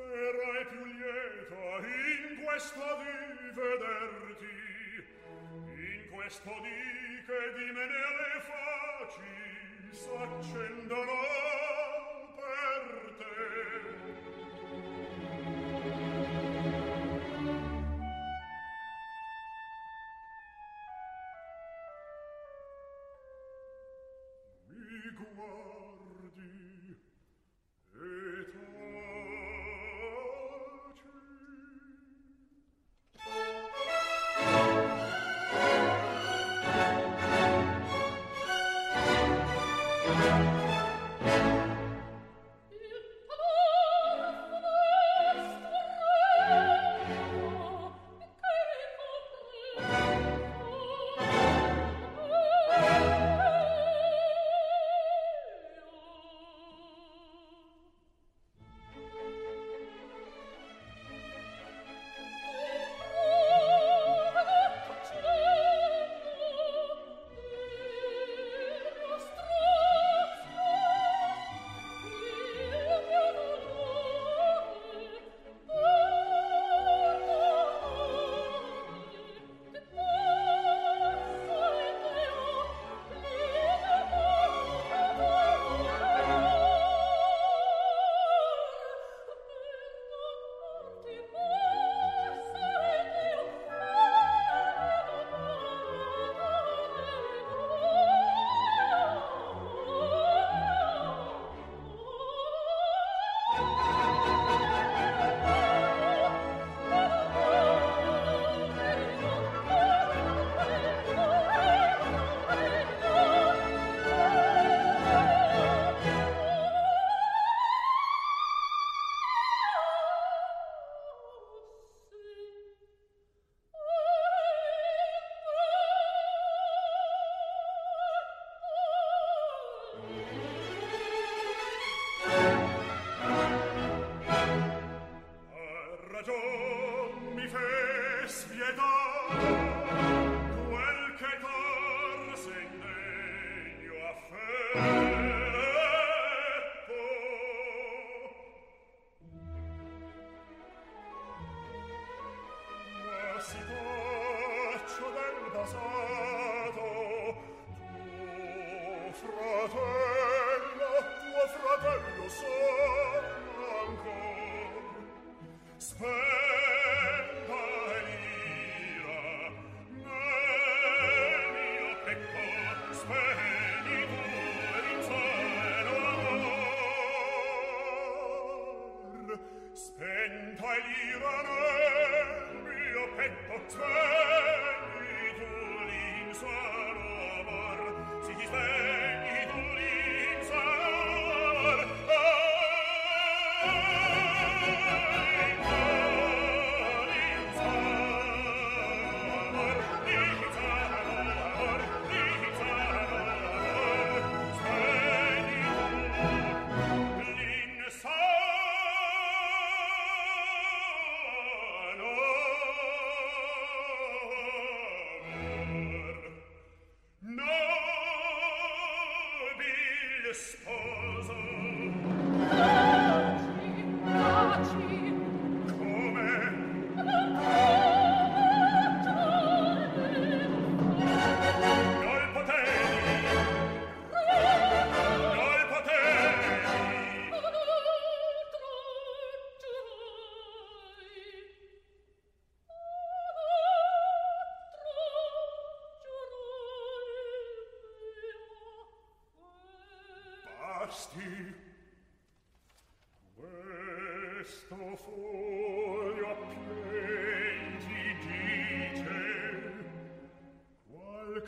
spero e più lieto in questo di vederti in questo di che di me ne le faci s'accendono.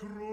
cruel.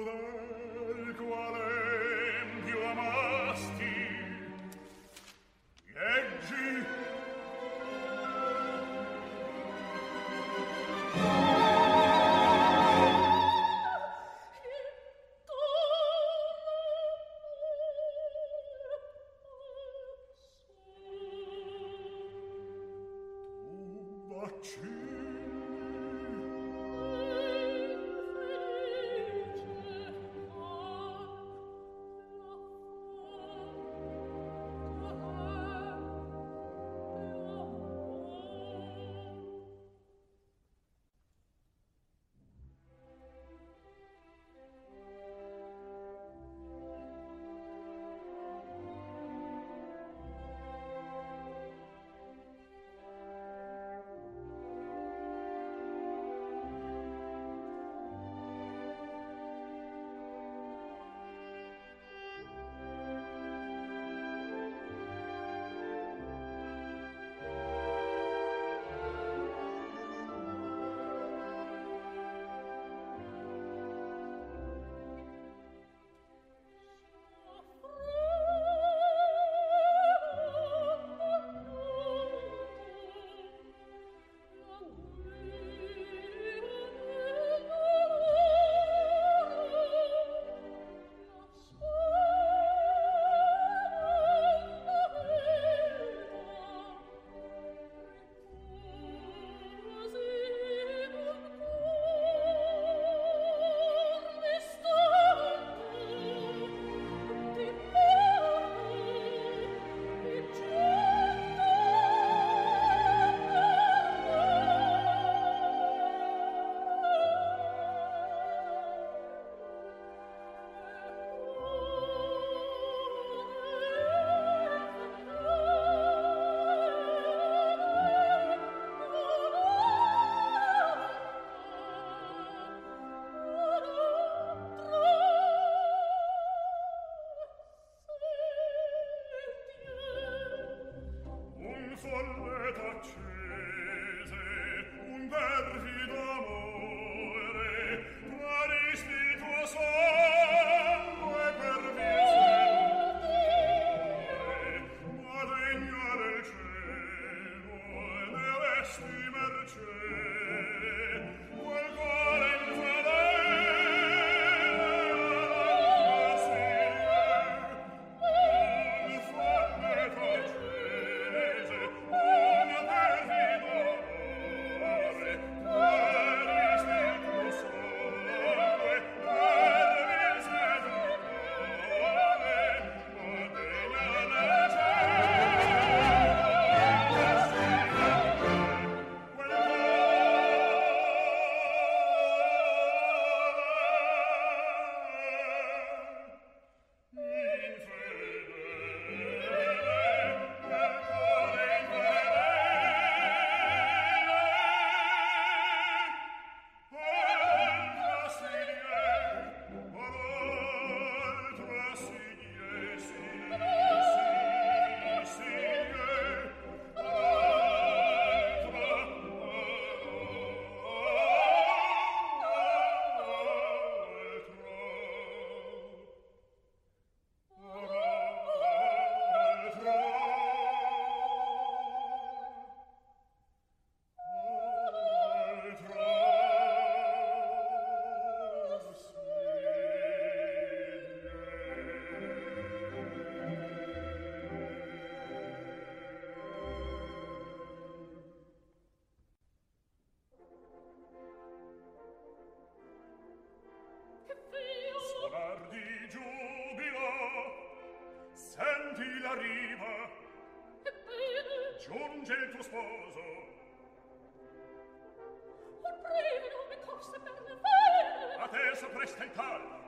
presto presto il tal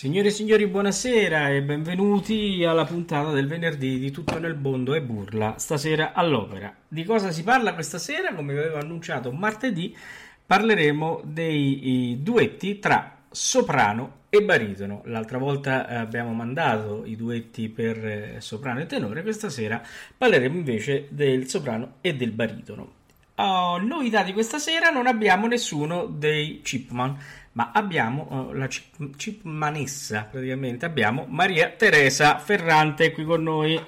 Signore e signori, buonasera e benvenuti alla puntata del venerdì di Tutto nel Bondo e Burla, stasera all'opera. Di cosa si parla questa sera? Come vi avevo annunciato martedì, parleremo dei duetti tra soprano e baritono. L'altra volta eh, abbiamo mandato i duetti per eh, soprano e tenore, questa sera parleremo invece del soprano e del baritono. Oh, novità di questa sera non abbiamo nessuno dei Chipman ma abbiamo oh, la Chip, Chipmanessa, praticamente abbiamo Maria Teresa Ferrante qui con noi.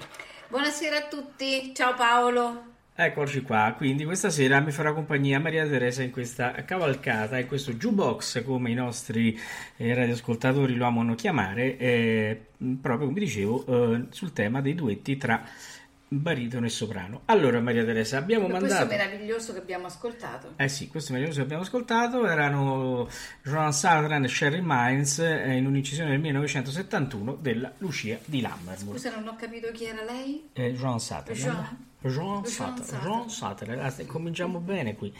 Buonasera a tutti, ciao Paolo. Eccoci qua, quindi questa sera mi farà compagnia Maria Teresa in questa cavalcata, in questo jukebox come i nostri eh, radioascoltatori lo amano chiamare, eh, proprio come dicevo eh, sul tema dei duetti tra baritono e soprano. Allora Maria Teresa, abbiamo questo mandato... Questo meraviglioso che abbiamo ascoltato. Eh sì, questo meraviglioso che abbiamo ascoltato erano Joan Sutherland e Sherry Mines eh, in un'incisione del 1971 della Lucia di Lammermoor. Scusa, non ho capito chi era lei? Eh, Joan Sutherland. Jean. Jean Sutherland. Cominciamo bene qui.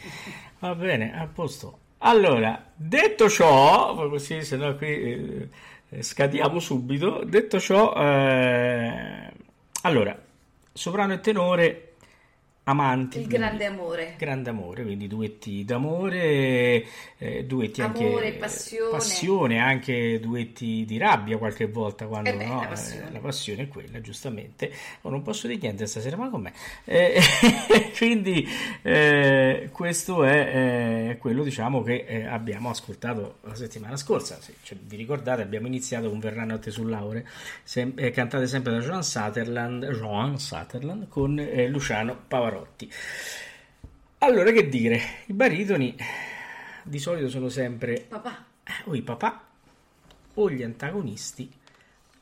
Va bene, a posto. Allora, detto ciò, così se no qui eh, scadiamo subito, detto ciò, eh, allora, soprano e tenore amanti il grande amore. Grande amore quindi duetti d'amore eh, duetti amore, anche passione. passione anche duetti di rabbia qualche volta quando eh beh, no, la, passione. Eh, la passione è quella giustamente. Oh, non posso dire niente stasera ma con me eh, quindi eh, questo è quello diciamo che abbiamo ascoltato la settimana scorsa. Se, cioè, vi ricordate abbiamo iniziato con Verrà notte sul laure sem- cantate sempre da Joan Sutherland, Joan Sutherland con Luciano Pavarotti Pavarotti. Allora, che dire, i baritoni di solito sono sempre papà. o i papà o gli antagonisti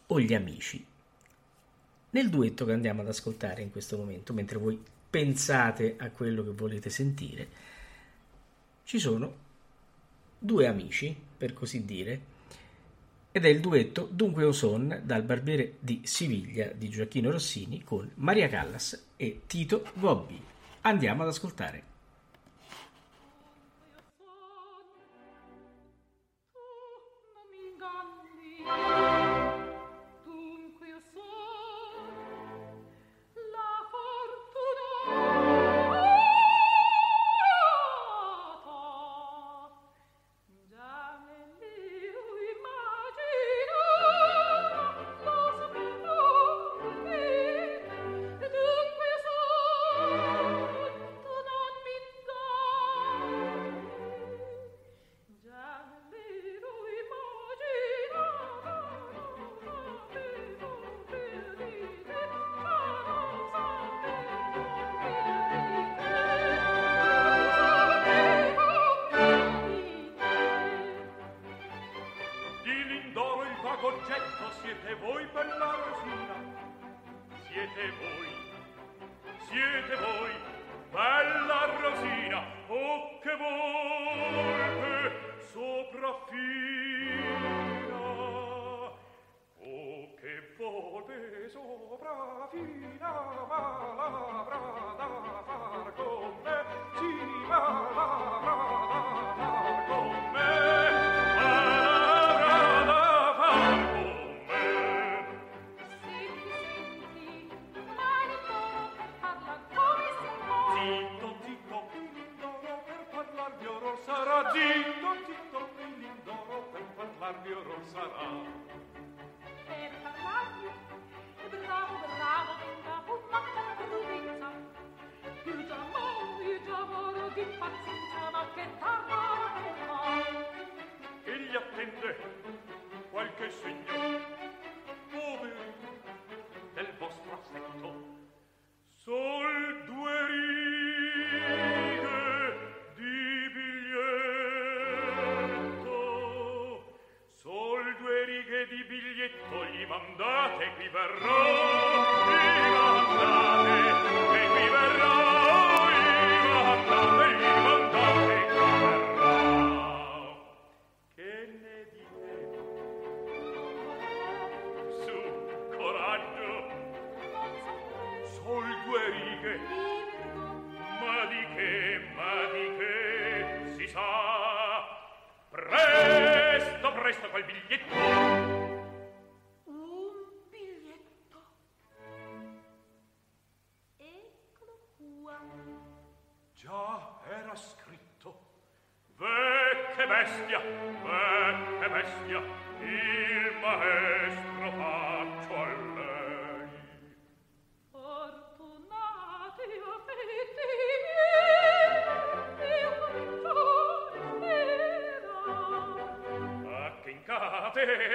o gli amici. Nel duetto che andiamo ad ascoltare in questo momento, mentre voi pensate a quello che volete sentire, ci sono due amici, per così dire, ed è il duetto Dunque Oson dal Barbiere di Siviglia di Gioacchino Rossini con Maria Callas e Tito Gobbi. Andiamo ad ascoltare.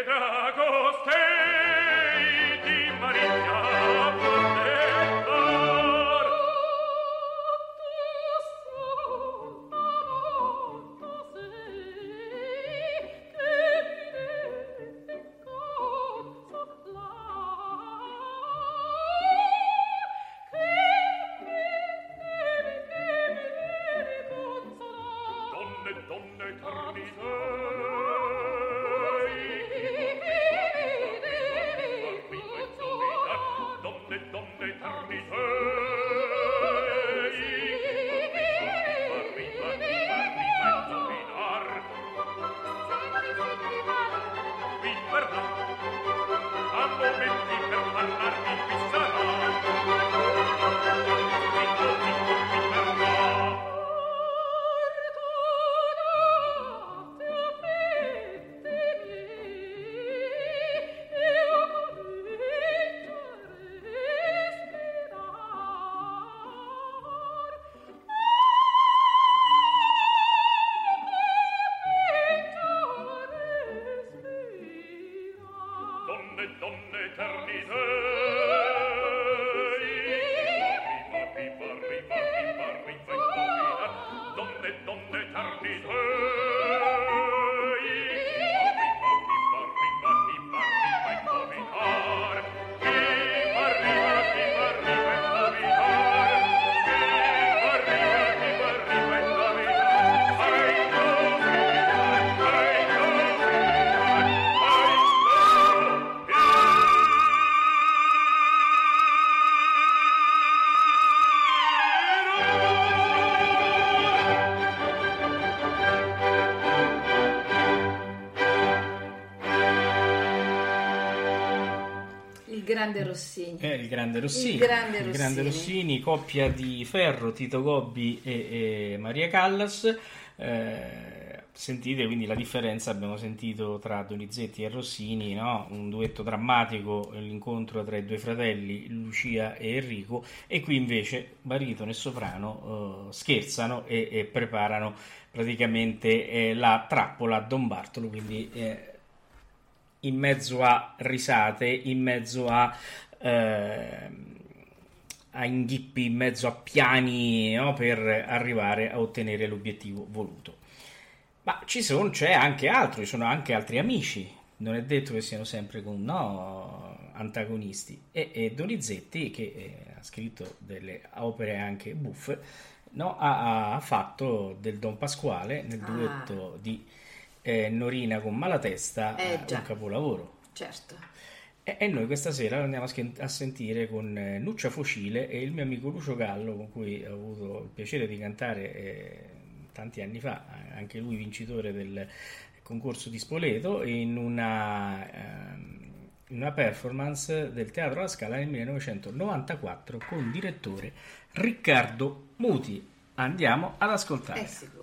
vedrà Rossini. Eh, il grande Rossini, Il grande il grande Rossini. Rossini, coppia di Ferro, Tito Gobbi e, e Maria Callas. Eh, sentite quindi la differenza, abbiamo sentito tra Donizetti e Rossini, no? un duetto drammatico, l'incontro tra i due fratelli Lucia e Enrico, e qui invece baritono e soprano eh, scherzano e, e preparano praticamente eh, la trappola a Don Bartolo, quindi eh, in mezzo a risate, in mezzo a, ehm, a inghippi, in mezzo a piani no, per arrivare a ottenere l'obiettivo voluto. Ma ci sono, c'è anche altro, ci sono anche altri amici, non è detto che siano sempre con no, antagonisti. E, e Donizetti, che eh, ha scritto delle opere anche buffe, no, ha, ha fatto del Don Pasquale nel Ah. duetto di eh, Norina con Malatesta Eh, eh, un capolavoro. Certo. E, e noi questa sera andiamo a, schen- a sentire con eh, Nuccia Focile e il mio amico Lucio Gallo, con cui ho avuto il piacere di cantare eh, tanti anni fa, eh, anche lui vincitore del concorso di Spoleto, in una, ehm, una performance del Teatro alla Scala nel 1994 con direttore Riccardo Muti. Andiamo ad ascoltare. È sicuro.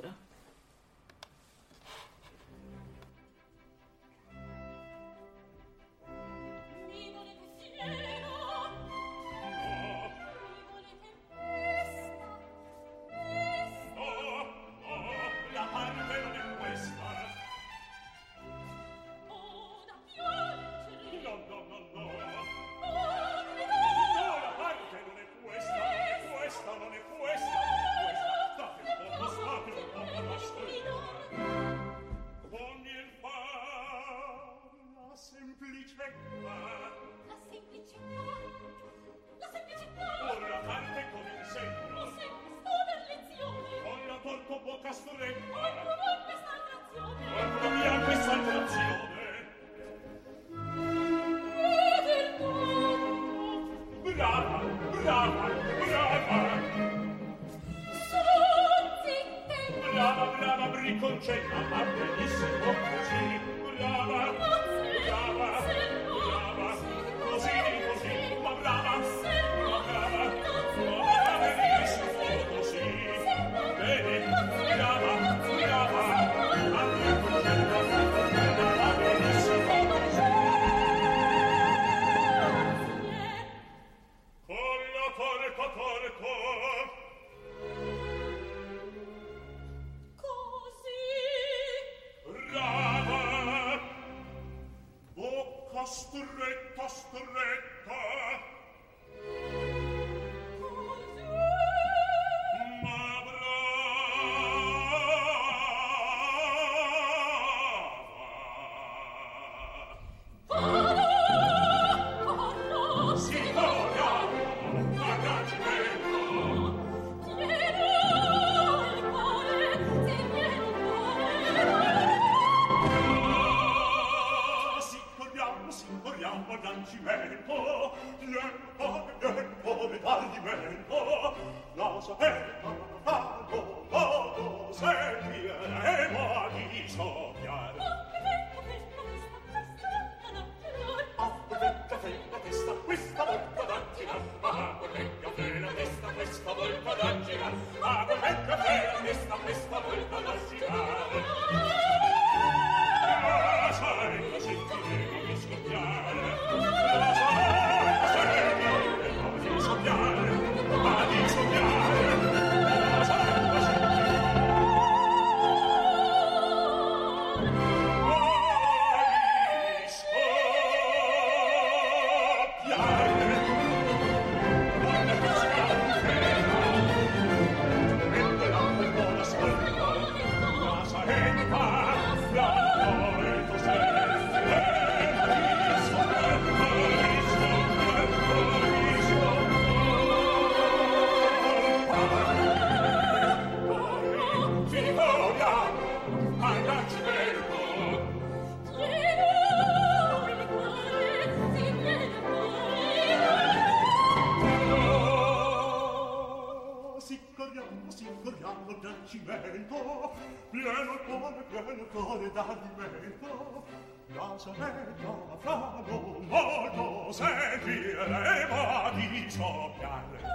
faccio meglio, frago molto se chiereva di soppiare.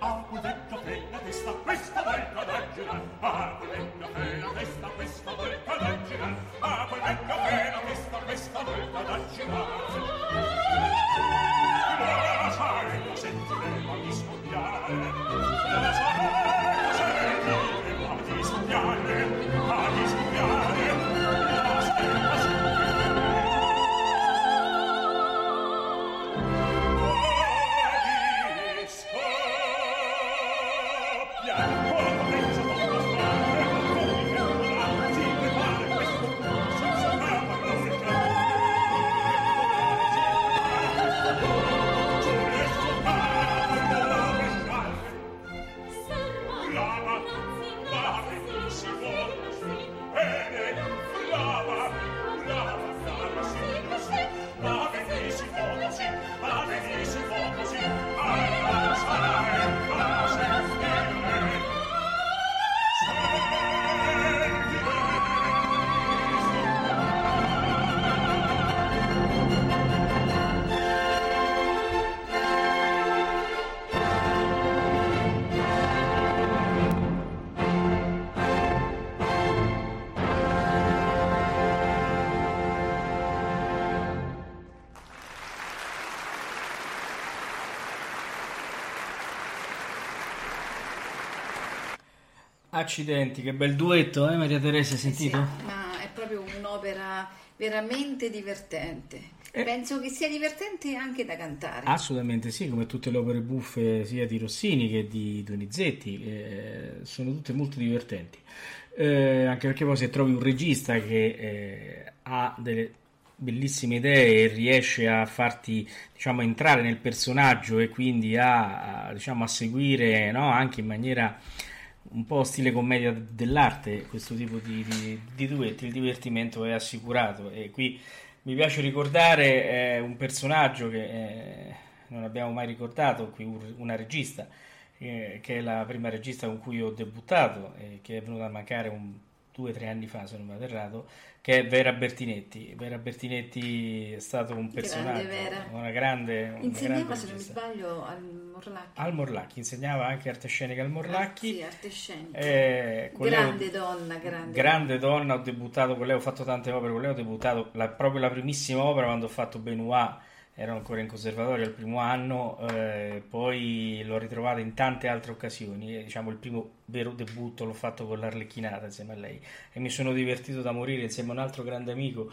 A culetto che la testa questa volta da girare, a culetto che la testa questa volta da girare, a culetto che la testa questa volta da girare. Accidenti, che bel duetto, eh Maria Teresa, hai sentito? Sì, ma è proprio un'opera veramente divertente. Eh. Penso che sia divertente anche da cantare. Assolutamente sì, come tutte le opere buffe sia di Rossini che di Donizetti, eh, sono tutte molto divertenti. Eh, anche perché poi se trovi un regista che eh, ha delle bellissime idee e riesce a farti diciamo entrare nel personaggio e quindi a, a, diciamo, a seguire no, anche in maniera un po' stile commedia dell'arte questo tipo di, di, di duetti, il divertimento è assicurato. E qui mi piace ricordare eh, un personaggio che eh, non abbiamo mai ricordato, qui un- una regista, eh, che è la prima regista con cui ho debuttato, e che è venuta a mancare un, due o tre anni fa, se non vado errato, che è Vera Bertinetti. Vera Bertinetti è stato un personaggio, Vera. una grande, una Insegnava, grande se non mi sbaglio, al Morlacchi. Al Morlacchi, insegnava anche arte scenica al Morlacchi. Sì, arte scenica. Eh, lei ho- grande donna, grande. grande donna, ho debuttato con lei, ho fatto tante opere con lei, ho debuttato la- proprio la primissima opera quando ho fatto Benoit, ero ancora in conservatorio al primo anno, eh, poi l'ho ritrovata in tante altre occasioni. e, diciamo il primo vero debutto l'ho fatto con l'Arlecchinata insieme a lei e mi sono divertito da morire insieme a un altro grande amico,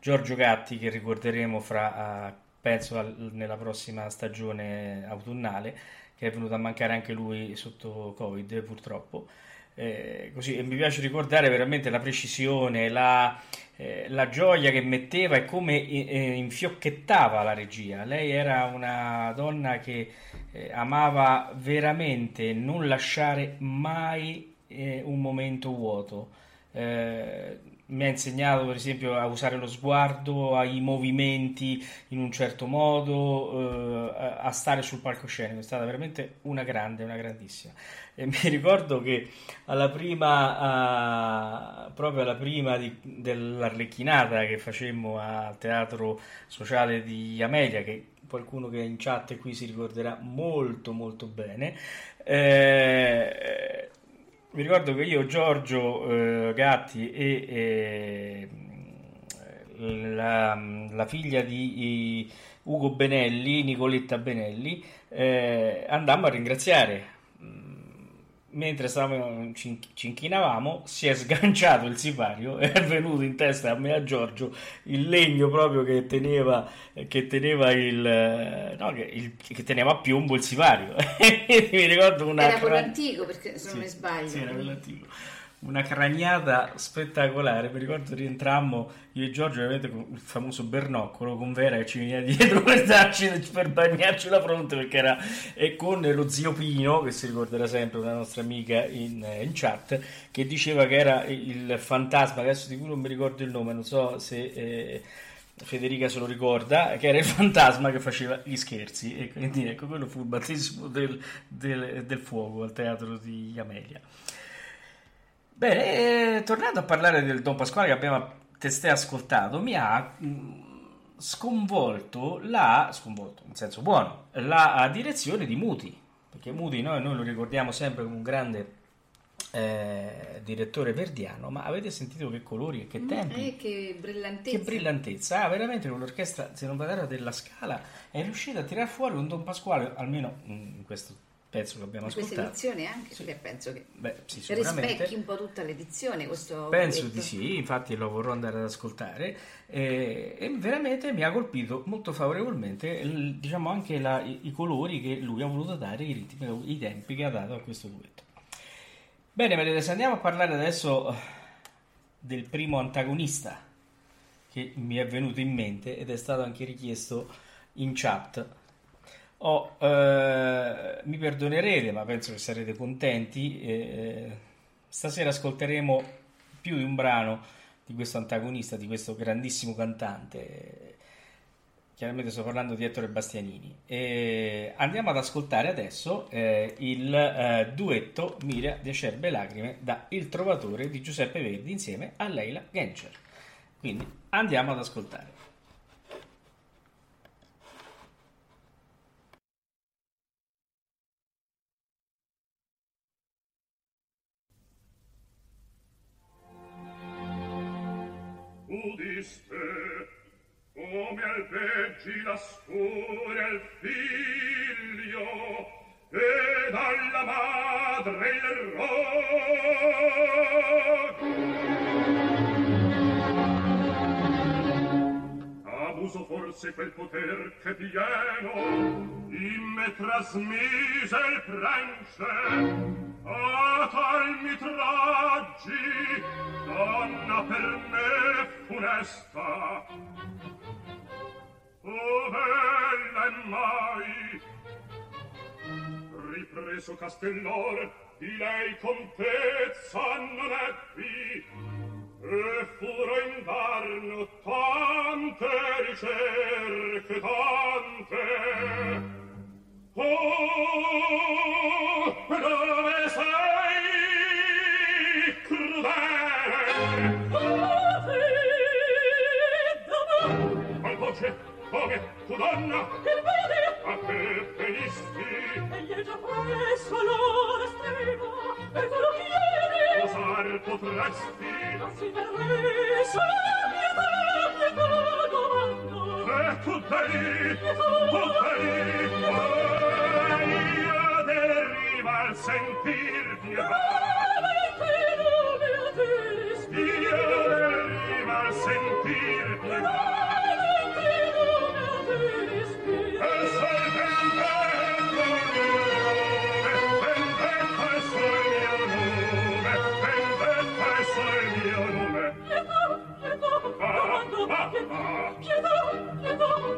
Giorgio Gatti, che ricorderemo fra, eh, penso, al- nella prossima stagione autunnale, che è venuto a mancare anche lui sotto Covid, purtroppo. Eh, così, e mi piace ricordare veramente la precisione, la, eh, la gioia che metteva e come eh, infiocchettava la regia. Lei era una donna che eh, amava veramente non lasciare mai eh, un momento vuoto. Eh, mi ha insegnato, per esempio, a usare lo sguardo, ai movimenti in un certo modo, eh, a stare sul palcoscenico. È stata veramente una grande, una grandissima. E mi ricordo che alla prima, eh, proprio alla prima di- dell'Arlecchinata che facemmo al Teatro Sociale di Amelia, che qualcuno che è in chat qui si ricorderà molto molto bene, eh, mi ricordo che io, Giorgio eh, Gatti e eh, la, la figlia di Ugo Benelli, Nicoletta Benelli, eh, andammo a ringraziare. Mentre stavamo, ci, ci inchinavamo, si è sganciato il sipario e è venuto in testa a me e a Giorgio il legno proprio che teneva, che teneva il, no, che, il- che teneva a piombo il sipario. Mi ricordo una Era quello antico, perché se non Sì, mi sbaglio. sì, era quello antico. Una craniata spettacolare. Mi ricordo rientrammo io e Giorgio, ovviamente con il famoso bernoccolo con Vera che ci veniva dietro per, darci, per bagnarci la fronte perché era e con lo zio Pino, che si ricorderà sempre, una nostra amica in, eh, in chat, che diceva che era il fantasma, adesso di cui non mi ricordo il nome, non so se. eh, Federica se lo ricorda, che era il fantasma che faceva gli scherzi e quindi ecco quello fu il battesimo del, del- del fuoco al teatro di Amelia. Bene, eh, tornando a parlare del Don Pasquale che abbiamo testé ascoltato, mi ha mh, sconvolto la, sconvolto in senso buono, la direzione di Muti, perché Muti noi, noi lo ricordiamo sempre come un grande eh, direttore verdiano, ma avete sentito che colori e che tempi? Eh, che brillantezza. Che brillantezza! Ah, veramente con l'orchestra, se non vado della Scala è riuscita a tirare fuori un Don Pasquale, almeno in questo pezzo che abbiamo In questa ascoltato. edizione anche, Sì. perché penso che Beh, sì, rispecchi un po' tutta l'edizione questo Penso duetto. di sì, infatti lo vorrò andare ad ascoltare eh, e veramente mi ha colpito molto favorevolmente il- diciamo anche la- i, i colori che lui ha voluto dare, i ritmi, i tempi che ha dato a questo duetto. Bene, se andiamo a parlare adesso del primo antagonista che mi è venuto in mente ed è stato anche richiesto in chat. Ho, eh, mi perdonerete, ma penso che sarete contenti. eh, stasera ascolteremo più di un brano di questo antagonista, di questo grandissimo cantante. Chiaramente sto parlando di Ettore Bastianini. E andiamo ad ascoltare adesso eh, il eh, duetto Mira di Acerbe Lacrime da Il Trovatore di Giuseppe Verdi insieme a Leila Genscher. Quindi andiamo ad ascoltare. udiste come alveggi la storia al figlio e dalla madre il rogo abuso forse quel poter che pieno in me trasmise il prence a tal mitraggi donna per me funesta. O bella e mai. Ripreso castellor di lei contezza non ebbi e furo indarno tante ricerche tante. Oh dove sei? voce come tu donna. Che vede. A te penisti. Egli è già presso l'estremo e tu lo chiedi usar potresti ma si per me solo pietà e tu dai tu dai io deriva al sentir pietà ah!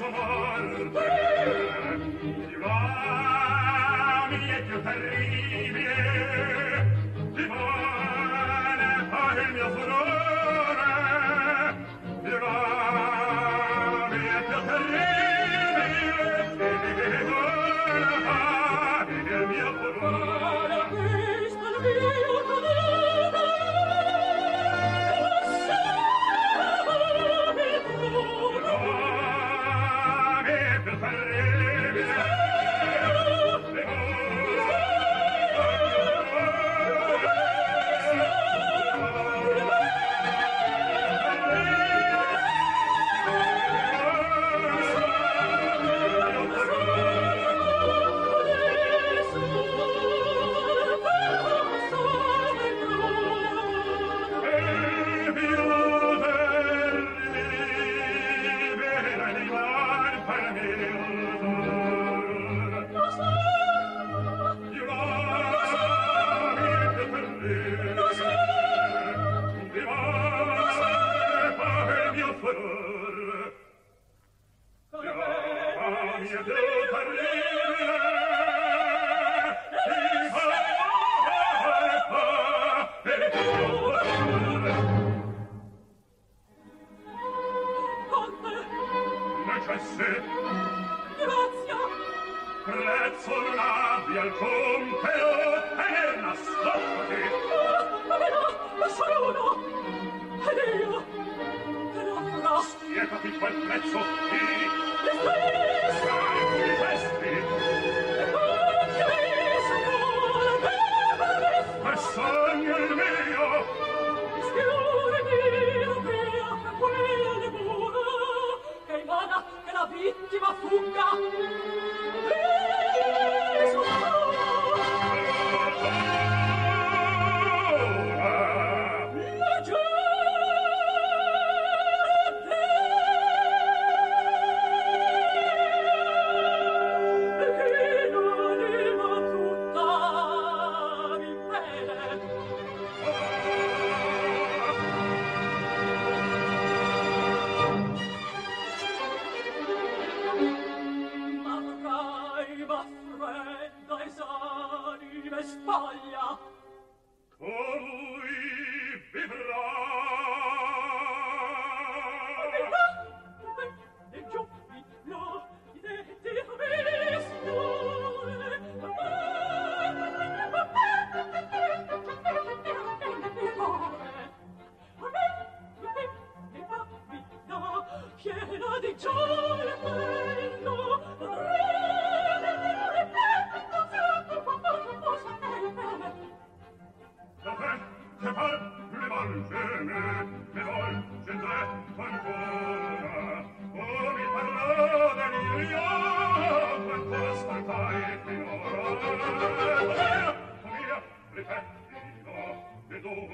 sonar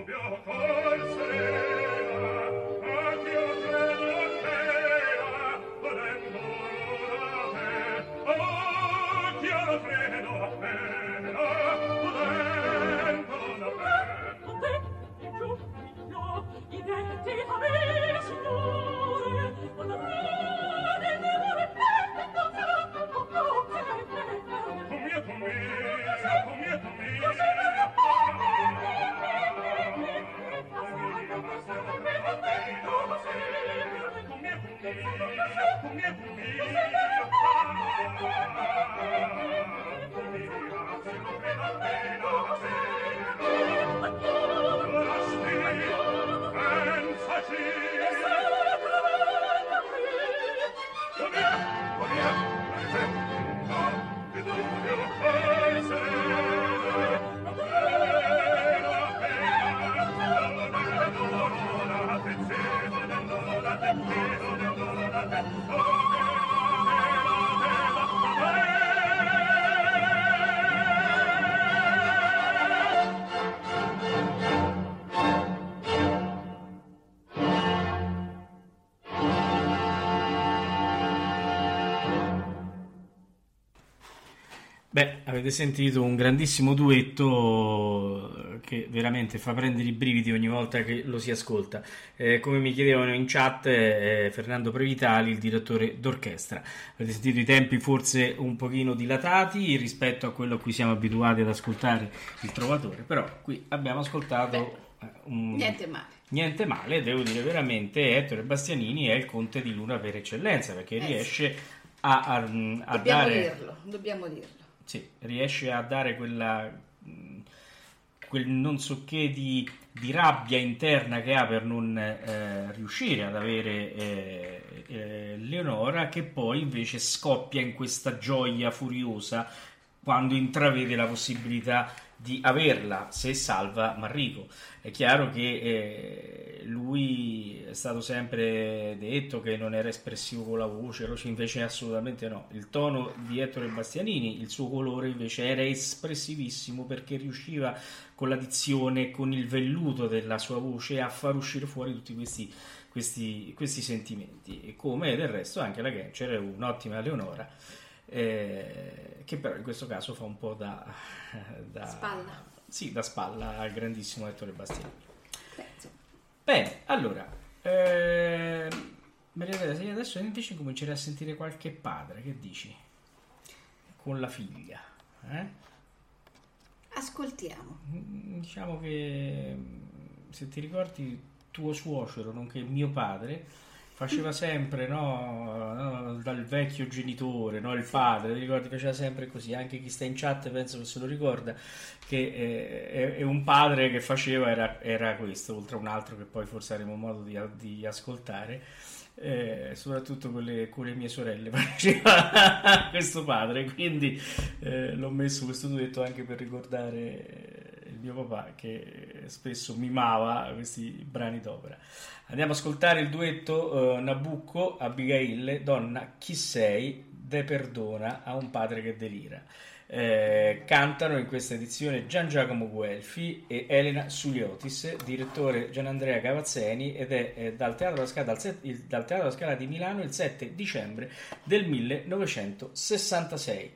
Columbia. Avete sentito un grandissimo duetto che veramente fa prendere i brividi ogni volta che lo si ascolta. Eh, come mi chiedevano in chat, eh, Fernando Previtali, il direttore d'orchestra. Avete sentito i tempi forse un pochino dilatati rispetto a quello a cui siamo abituati ad ascoltare il Trovatore, però qui abbiamo ascoltato eh, un... Niente male. Niente male, devo dire veramente, Ettore Bastianini è il conte di Luna per eccellenza, perché Eh, riesce a, a- a Dobbiamo dare... dirlo, dobbiamo dirlo. Sì, riesce a dare quella, quel non so che di, di rabbia interna che ha per non eh, riuscire ad avere eh, eh, Leonora, che poi invece scoppia in questa gioia furiosa quando intravede la possibilità di averla se salva Marrico. È chiaro che eh, lui è stato sempre detto che non era espressivo con la voce, invece assolutamente no. Il tono di Ettore Bastianini, il suo colore invece era espressivissimo perché riusciva con la dizione, con il velluto della sua voce a far uscire fuori tutti questi, questi, questi sentimenti. E come del resto anche la Gencer è un'ottima Leonora. eh, che però in questo caso fa un po' da, da Spalla. Sì, da spalla al grandissimo Ettore insomma, Bene, allora, eh, Maria Teresa, io adesso invece comincerei a sentire qualche padre, che dici? Con la figlia. Eh? ascoltiamo. Mm, Diciamo che mm, se ti ricordi tuo suocero, nonché mio padre, faceva sempre no, dal vecchio genitore, no, il padre, ti ricordi, faceva sempre così, anche chi sta in chat penso che se lo ricorda, che eh, è, un padre che faceva era, era questo, oltre a un altro che poi forse avremo modo di, di ascoltare. eh, soprattutto con le, con le mie sorelle faceva questo padre quindi eh, l'ho messo questo duetto anche per ricordare mio papà che spesso mimava questi brani d'opera. Andiamo ad ascoltare il duetto eh, Nabucco Abigail donna chi sei? De perdona a un padre che delira. Eh, cantano in questa edizione Gian Giacomo Guelfi e Elena Suliotis, direttore Gianandrea Cavazzeni ed è eh, dal, Teatro Scala, dal, set- il- dal Teatro alla Scala di Milano il 7 dicembre del 1966.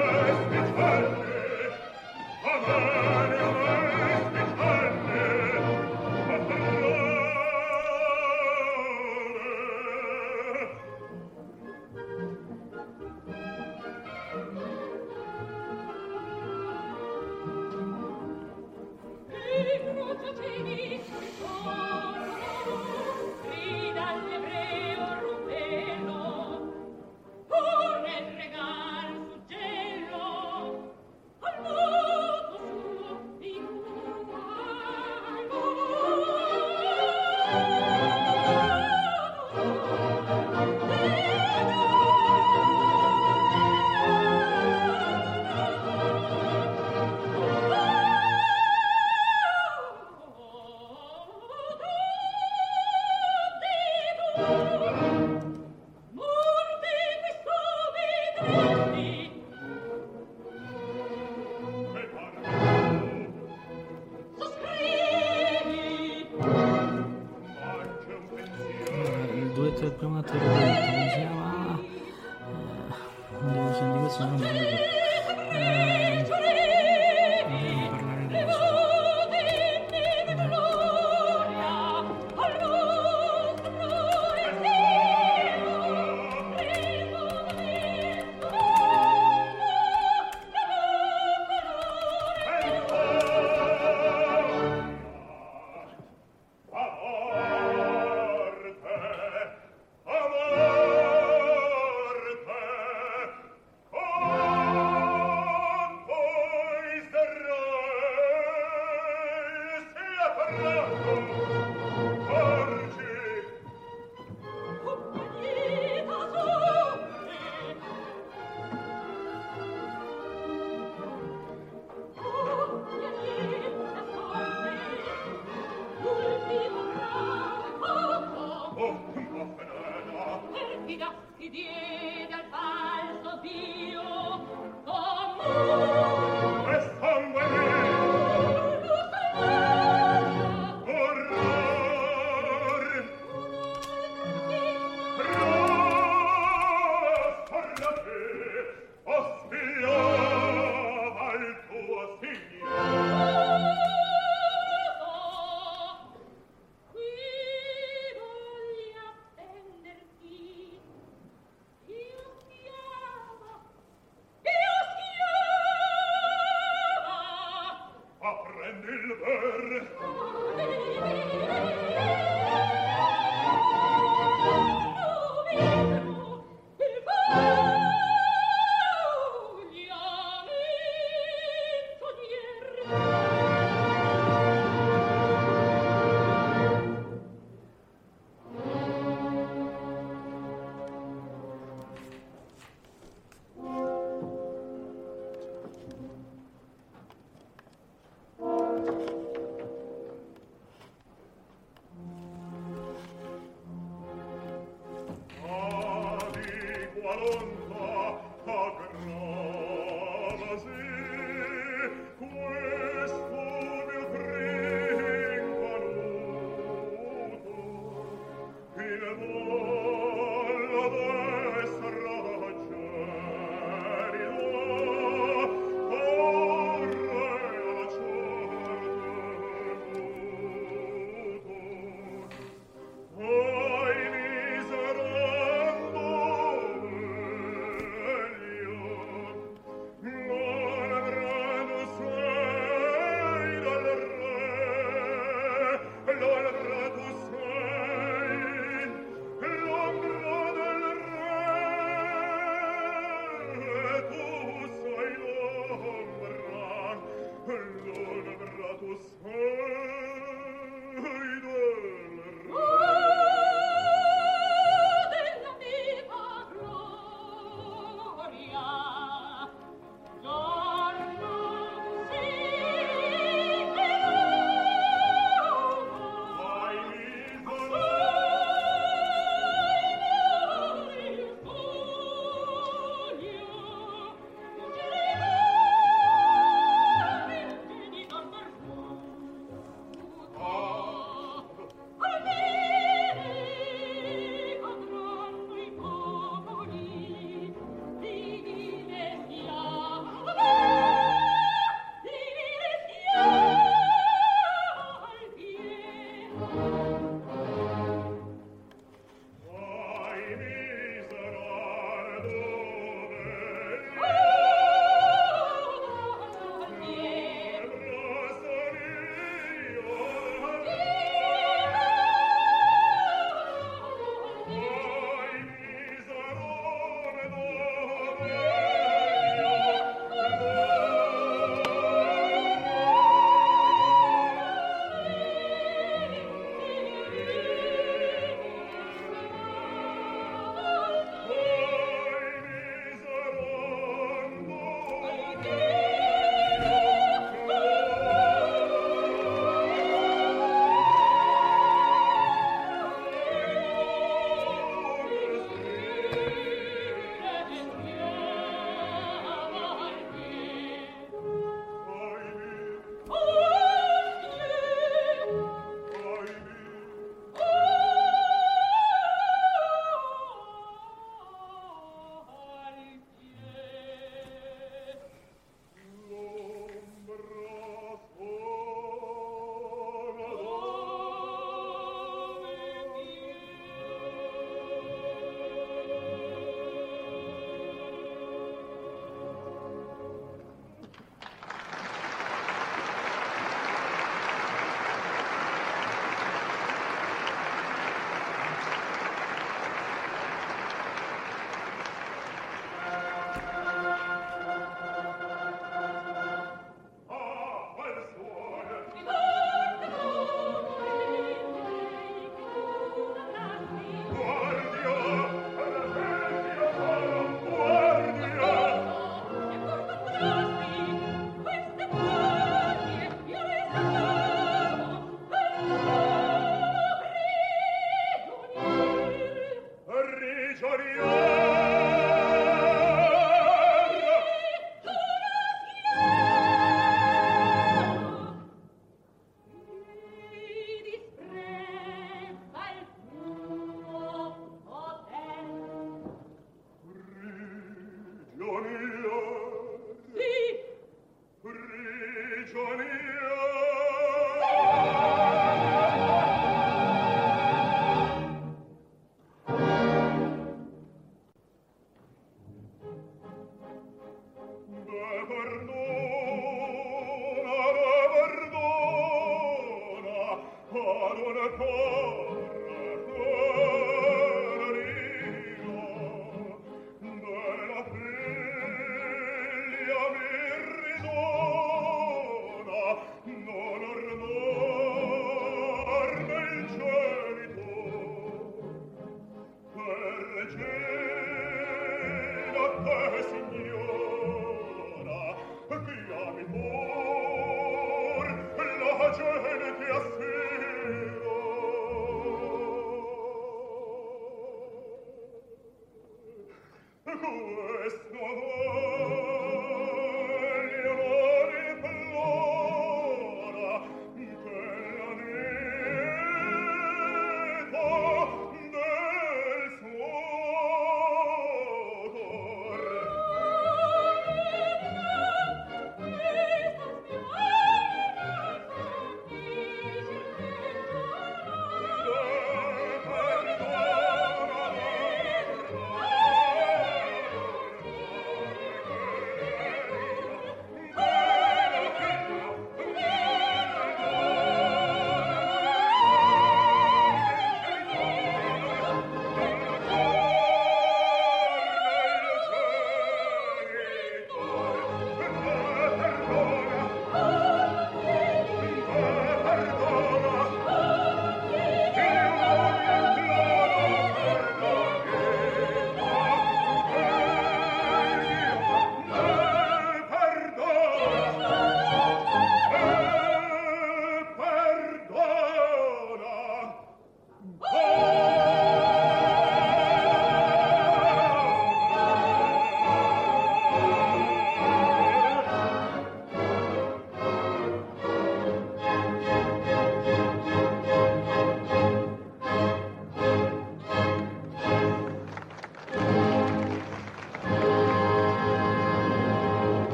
devo sentire questo non mi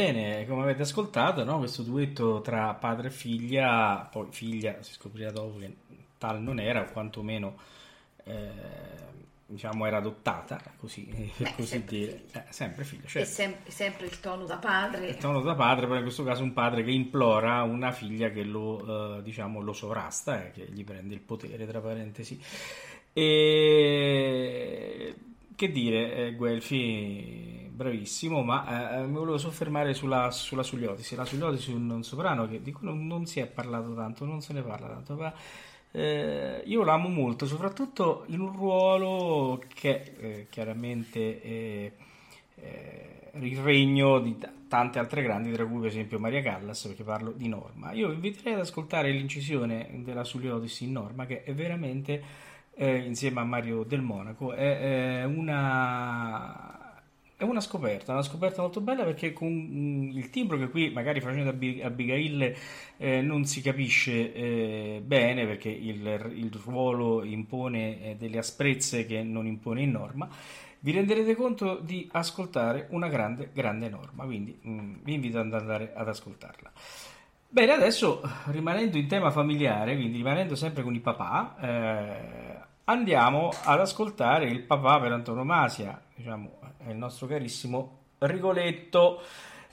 Bene, come avete ascoltato, no? questo duetto tra padre e figlia, poi figlia si scoprirà dopo che tal non era, o quantomeno eh, diciamo era adottata, così, per così sempre dire. figlia. Eh, sempre figlia, certo. sem- sempre il tono da padre. Il tono da padre, però in questo caso un padre che implora una figlia che lo, eh, diciamo, lo sovrasta e che gli prende il potere, tra parentesi. E che dire, eh, Guelfi, bravissimo, ma eh, mi volevo soffermare sulla, sulla Sugliotisi. La Sugliotisi è un soprano che di cui non, non si è parlato tanto, non se ne parla tanto, ma eh, io l'amo molto, soprattutto in un ruolo che eh, chiaramente è eh, il regno di t- tante altre grandi, tra cui per esempio Maria Callas, perché parlo di Norma. Io vi inviterei ad ascoltare l'incisione della Suliodisi in Norma, che è veramente, eh, insieme a Mario del Monaco, è, è una... È una scoperta, una scoperta molto bella perché con mm, il timbro che qui magari facendo Abi- Abigail eh, non si capisce eh, bene perché il, il ruolo impone eh, delle asprezze che non impone in norma, vi renderete conto di ascoltare una grande, grande norma, quindi mm, vi invito ad andare ad ascoltarla. Bene, adesso rimanendo in tema familiare, quindi rimanendo sempre con i papà, eh, andiamo ad ascoltare il papà per antonomasia, diciamo, il nostro carissimo Rigoletto.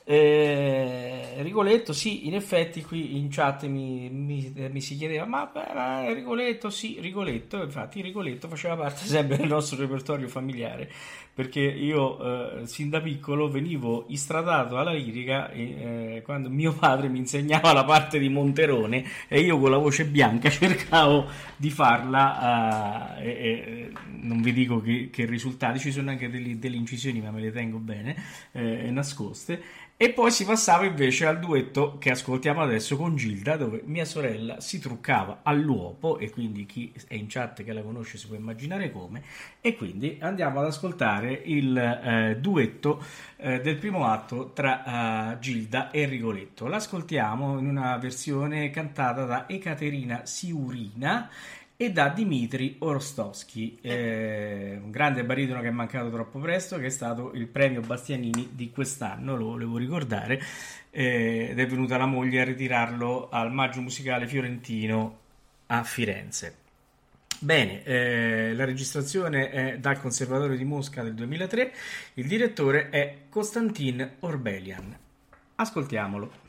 Eh, Rigoletto, sì, in effetti qui in chat mi, mi- mi si chiedeva, ma, beh, Rigoletto, sì, Rigoletto, infatti Rigoletto faceva parte sempre del nostro repertorio familiare, perché io eh, sin da piccolo venivo istradato alla lirica eh, quando mio padre mi insegnava la parte di Monterone e io con la voce bianca cercavo di farla, eh, e- non vi dico che, che risultati, ci sono anche delle, delle incisioni, ma me le tengo bene, eh, nascoste. E poi si passava invece al duetto che ascoltiamo adesso con Gilda, dove mia sorella si truccava all'uopo, e quindi chi è in chat che la conosce si può immaginare come, e quindi andiamo ad ascoltare il eh, duetto eh, del primo atto tra eh, Gilda e Rigoletto. L'ascoltiamo in una versione cantata da Ekaterina Siurina e da Dimitri Orostowski, eh, un grande baritono che è mancato troppo presto, che è stato il premio Bastianini di quest'anno, lo volevo ricordare, eh, ed è venuta la moglie a ritirarlo al Maggio Musicale Fiorentino a Firenze. Bene, eh, la registrazione è dal Conservatorio di Mosca del 2003, il direttore è Konstantin Orbelian. Ascoltiamolo.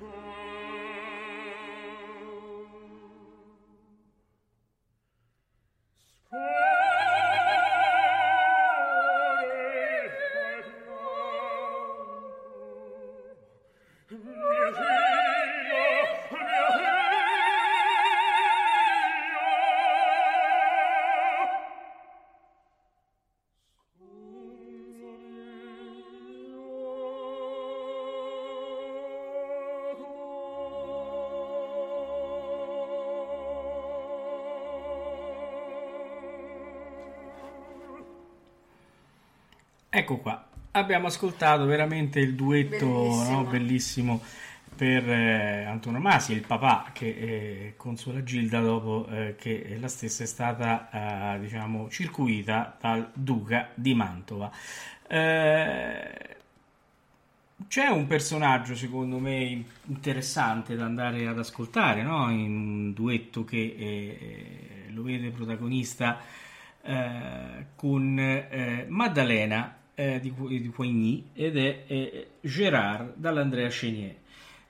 Oh. Ecco qua, abbiamo ascoltato veramente il duetto Bellissimo. no, bellissimo per eh, Antonio Masi, il papà che eh, consola Gilda dopo eh, che la stessa è stata eh, diciamo circuita dal duca di Mantova. Eh, c'è un personaggio secondo me interessante da andare ad ascoltare no? in un duetto che eh, lo vede protagonista con Maddalena eh, di, Poigny ed è eh, Gérard dall'Andrea Chenier.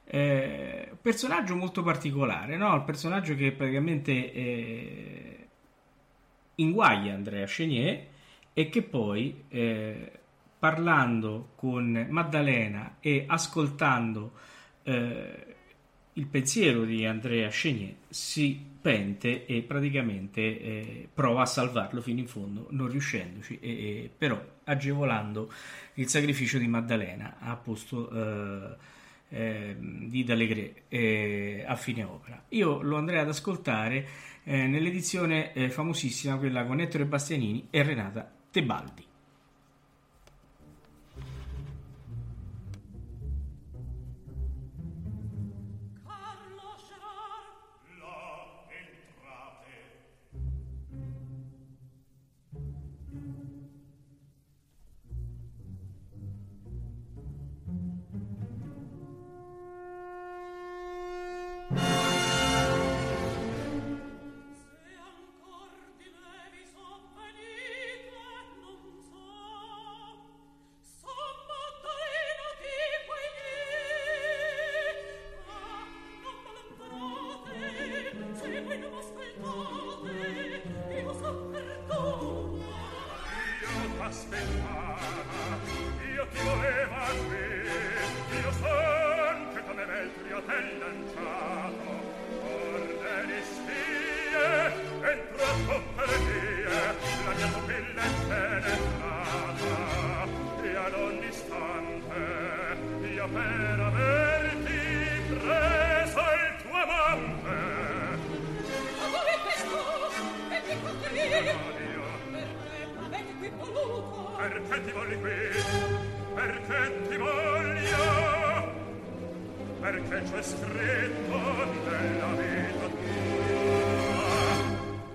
Eh, personaggio molto particolare, no? Il personaggio che praticamente eh, inguaglia Andrea Chenier e che poi eh, parlando con Maddalena e ascoltando eh, il pensiero di Andrea Chenier si pente e praticamente eh, prova a salvarlo fino in fondo, non riuscendoci, e, e, però agevolando il sacrificio di Maddalena a posto eh, ehm, eh, di D'Allegre a fine opera. Io lo andrei ad ascoltare eh, nell'edizione eh, famosissima, quella con Ettore Bastianini e Renata Tebaldi. wellen intreccio stretto della vita tua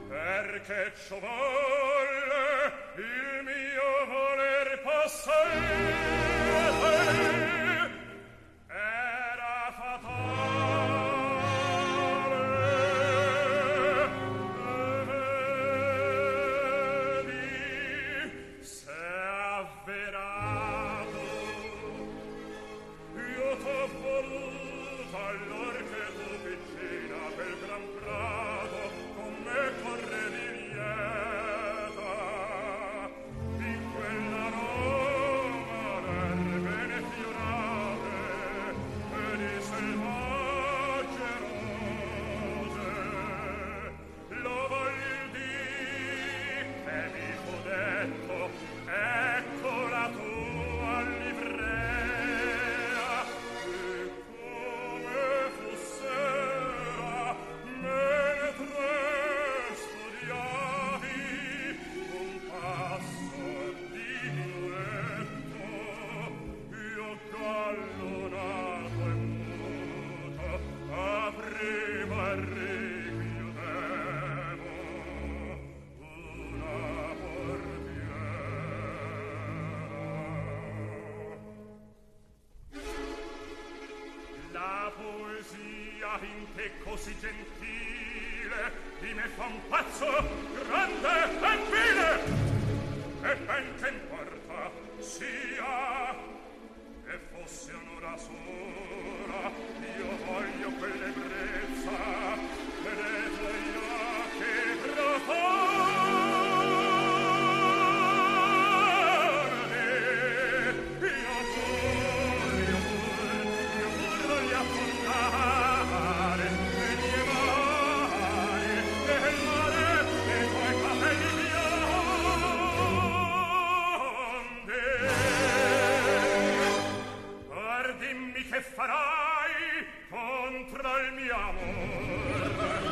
perché ciò volle il mio voler passare? così gentile di me fa un pazzo dal mio amor.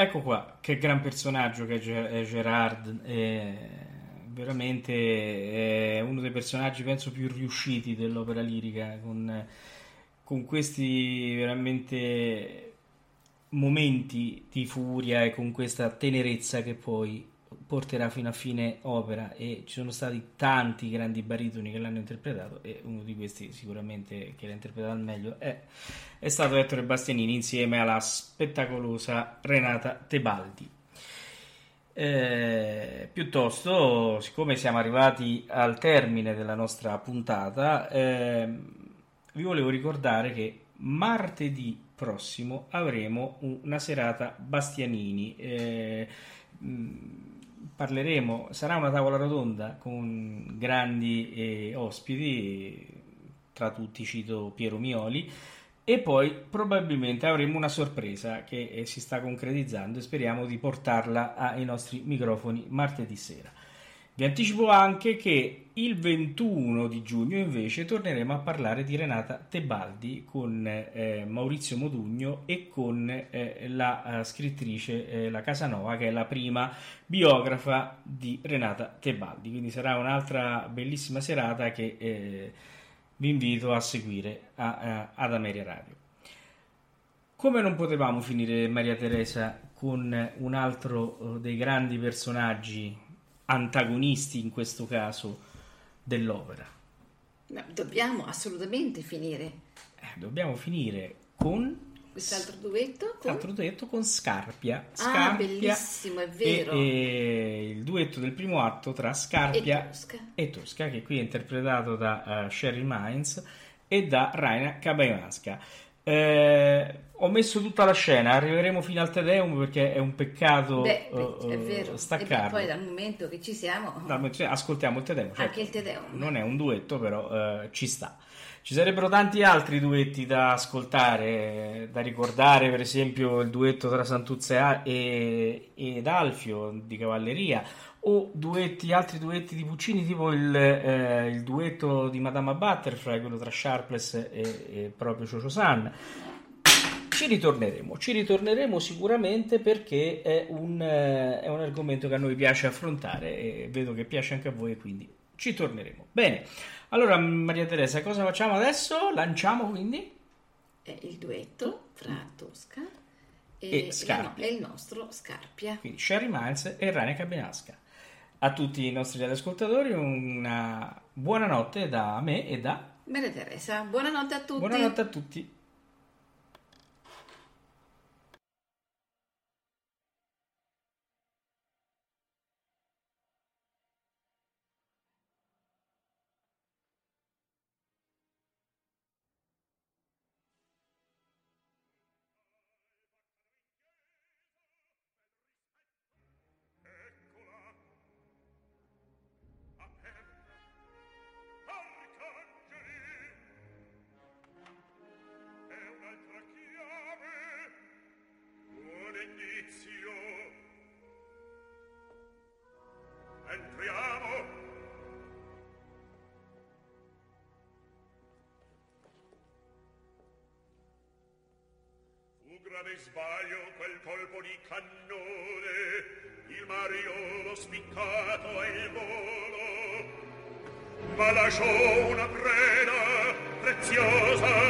Ecco qua, che gran personaggio che è Ger- è Gerard. È veramente è uno dei personaggi, penso, più riusciti dell'opera lirica, con, con questi veramente momenti di furia e con questa tenerezza che poi porterà fino a fine opera e ci sono stati tanti grandi baritoni che l'hanno interpretato e uno di questi sicuramente che l'ha interpretato al meglio è, è stato Ettore Bastianini insieme alla spettacolosa Renata Tebaldi. Eh, piuttosto, siccome siamo arrivati al termine della nostra puntata, eh, vi volevo ricordare che martedì prossimo avremo una serata Bastianini. Eh, parleremo, sarà una tavola rotonda con grandi eh, ospiti, tra tutti cito Piero Mioli, e poi probabilmente avremo una sorpresa che eh, si sta concretizzando e speriamo di portarla ai nostri microfoni martedì sera. Vi anticipo anche che il 21 di giugno invece torneremo a parlare di Renata Tebaldi con eh, Maurizio Modugno e con eh, la uh, scrittrice eh, La Casanova che è la prima biografa di Renata Tebaldi. Quindi sarà un'altra bellissima serata che eh, vi invito a seguire a, a, ad Ameria Radio. Come non potevamo finire Maria Teresa con un altro eh, dei grandi personaggi antagonisti in questo caso dell'opera. No, dobbiamo assolutamente finire. Eh, dobbiamo finire con quest'altro duetto con, altro duetto con Scarpia. Ah, Scarpia bellissimo, è vero. E, e il duetto del primo atto tra Scarpia E Tosca. e Tosca, che qui è interpretato da uh, Sherry Mines e da Raina Kabaimanska. Eh, ho messo tutta la scena, arriveremo fino al Te Deum perché è un peccato Beh, eh, è vero. E poi dal momento che ci siamo, No, cioè, ascoltiamo il Te Deum. certo. anche il Te Deum. Non è un duetto, però eh, ci sta. Ci sarebbero tanti altri duetti da ascoltare, da ricordare, per esempio il duetto tra Santuzza e, ed Alfio di Cavalleria, o duetti, altri duetti di Puccini, tipo il, eh, il duetto di Madama Butterfly, quello tra Sharpless e, e proprio Chocho San. Ci ritorneremo, ci ritorneremo sicuramente perché è un, eh, è un argomento che a noi piace affrontare e vedo che piace anche a voi, quindi ci torneremo. Bene, allora Maria Teresa, cosa facciamo adesso? Lanciamo quindi? il duetto fra Tosca e, E Scarpia. e il nostro Scarpia. Quindi Sherry Miles e Rania Cabinasca. A tutti i nostri ascoltatori una buonanotte da me e da... Maria Teresa, buonanotte a tutti. Buonanotte a tutti. grave sbaglio quel colpo di cannone. Il mariolo spiccato e il volo. Ma lasciò una preda preziosa.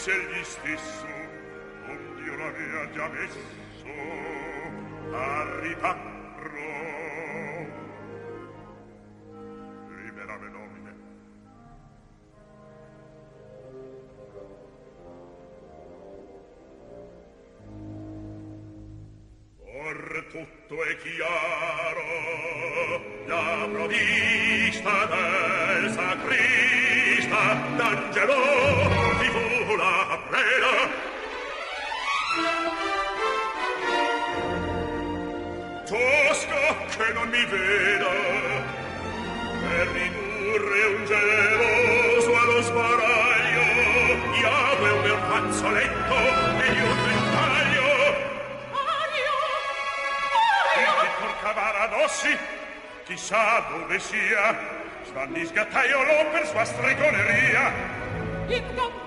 disse egli stesso non Dio l'avea già messo a riparo libera nomine. Or tutto è chiaro la provvista del passi chissà dove sia svanisca di per sua stregoneria. In campo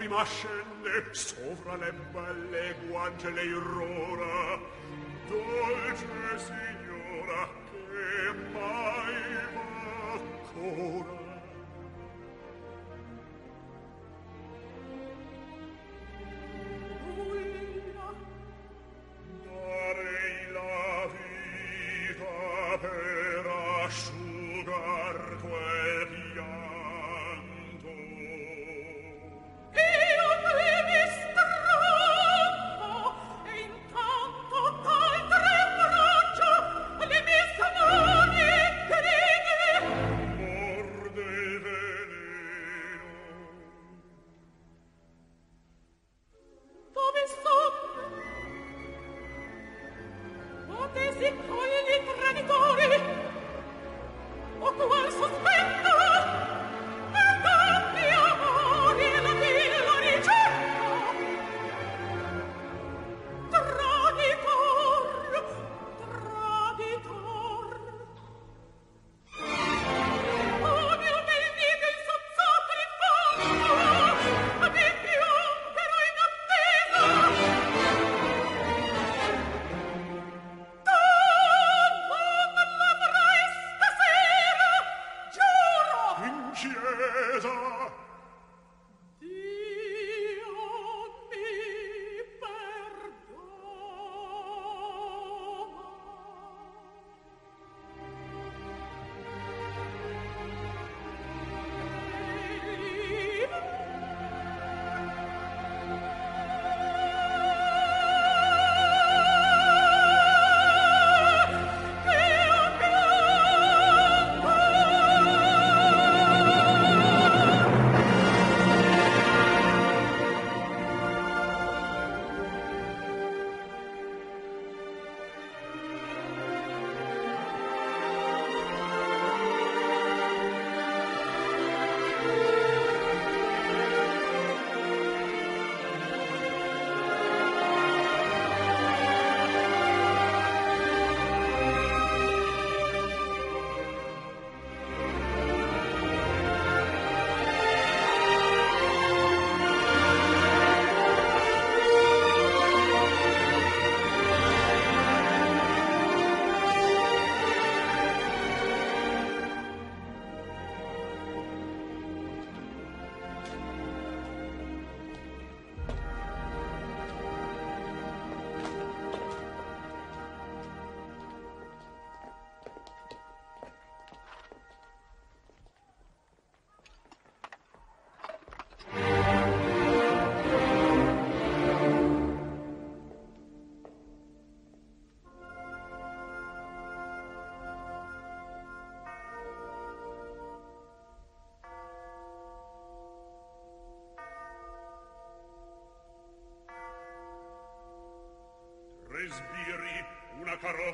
prima scende sovra le belle guance le irrora dolce signore.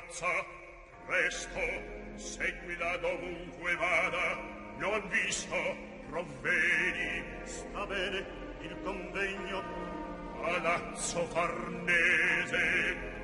ragazza presto seguila dovunque vada non visto provvedi. Sta bene il convegno palazzo farnese.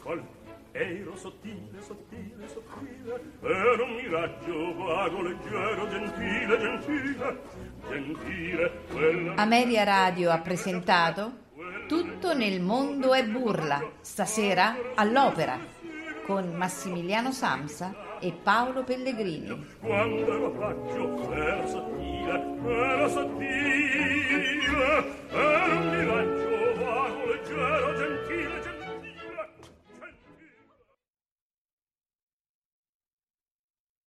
Norfolk Ero sottile, sottile, sottile Ero un miraggio vago, leggero, gentile, gentile Gentile, quella... Ameria Radio ha presentato Tutto nel mondo è burla, stasera all'opera, con Massimiliano Samsa e Paolo Pellegrini. Quando ero paggio, ero sottile, ero sottile Ero un miraggio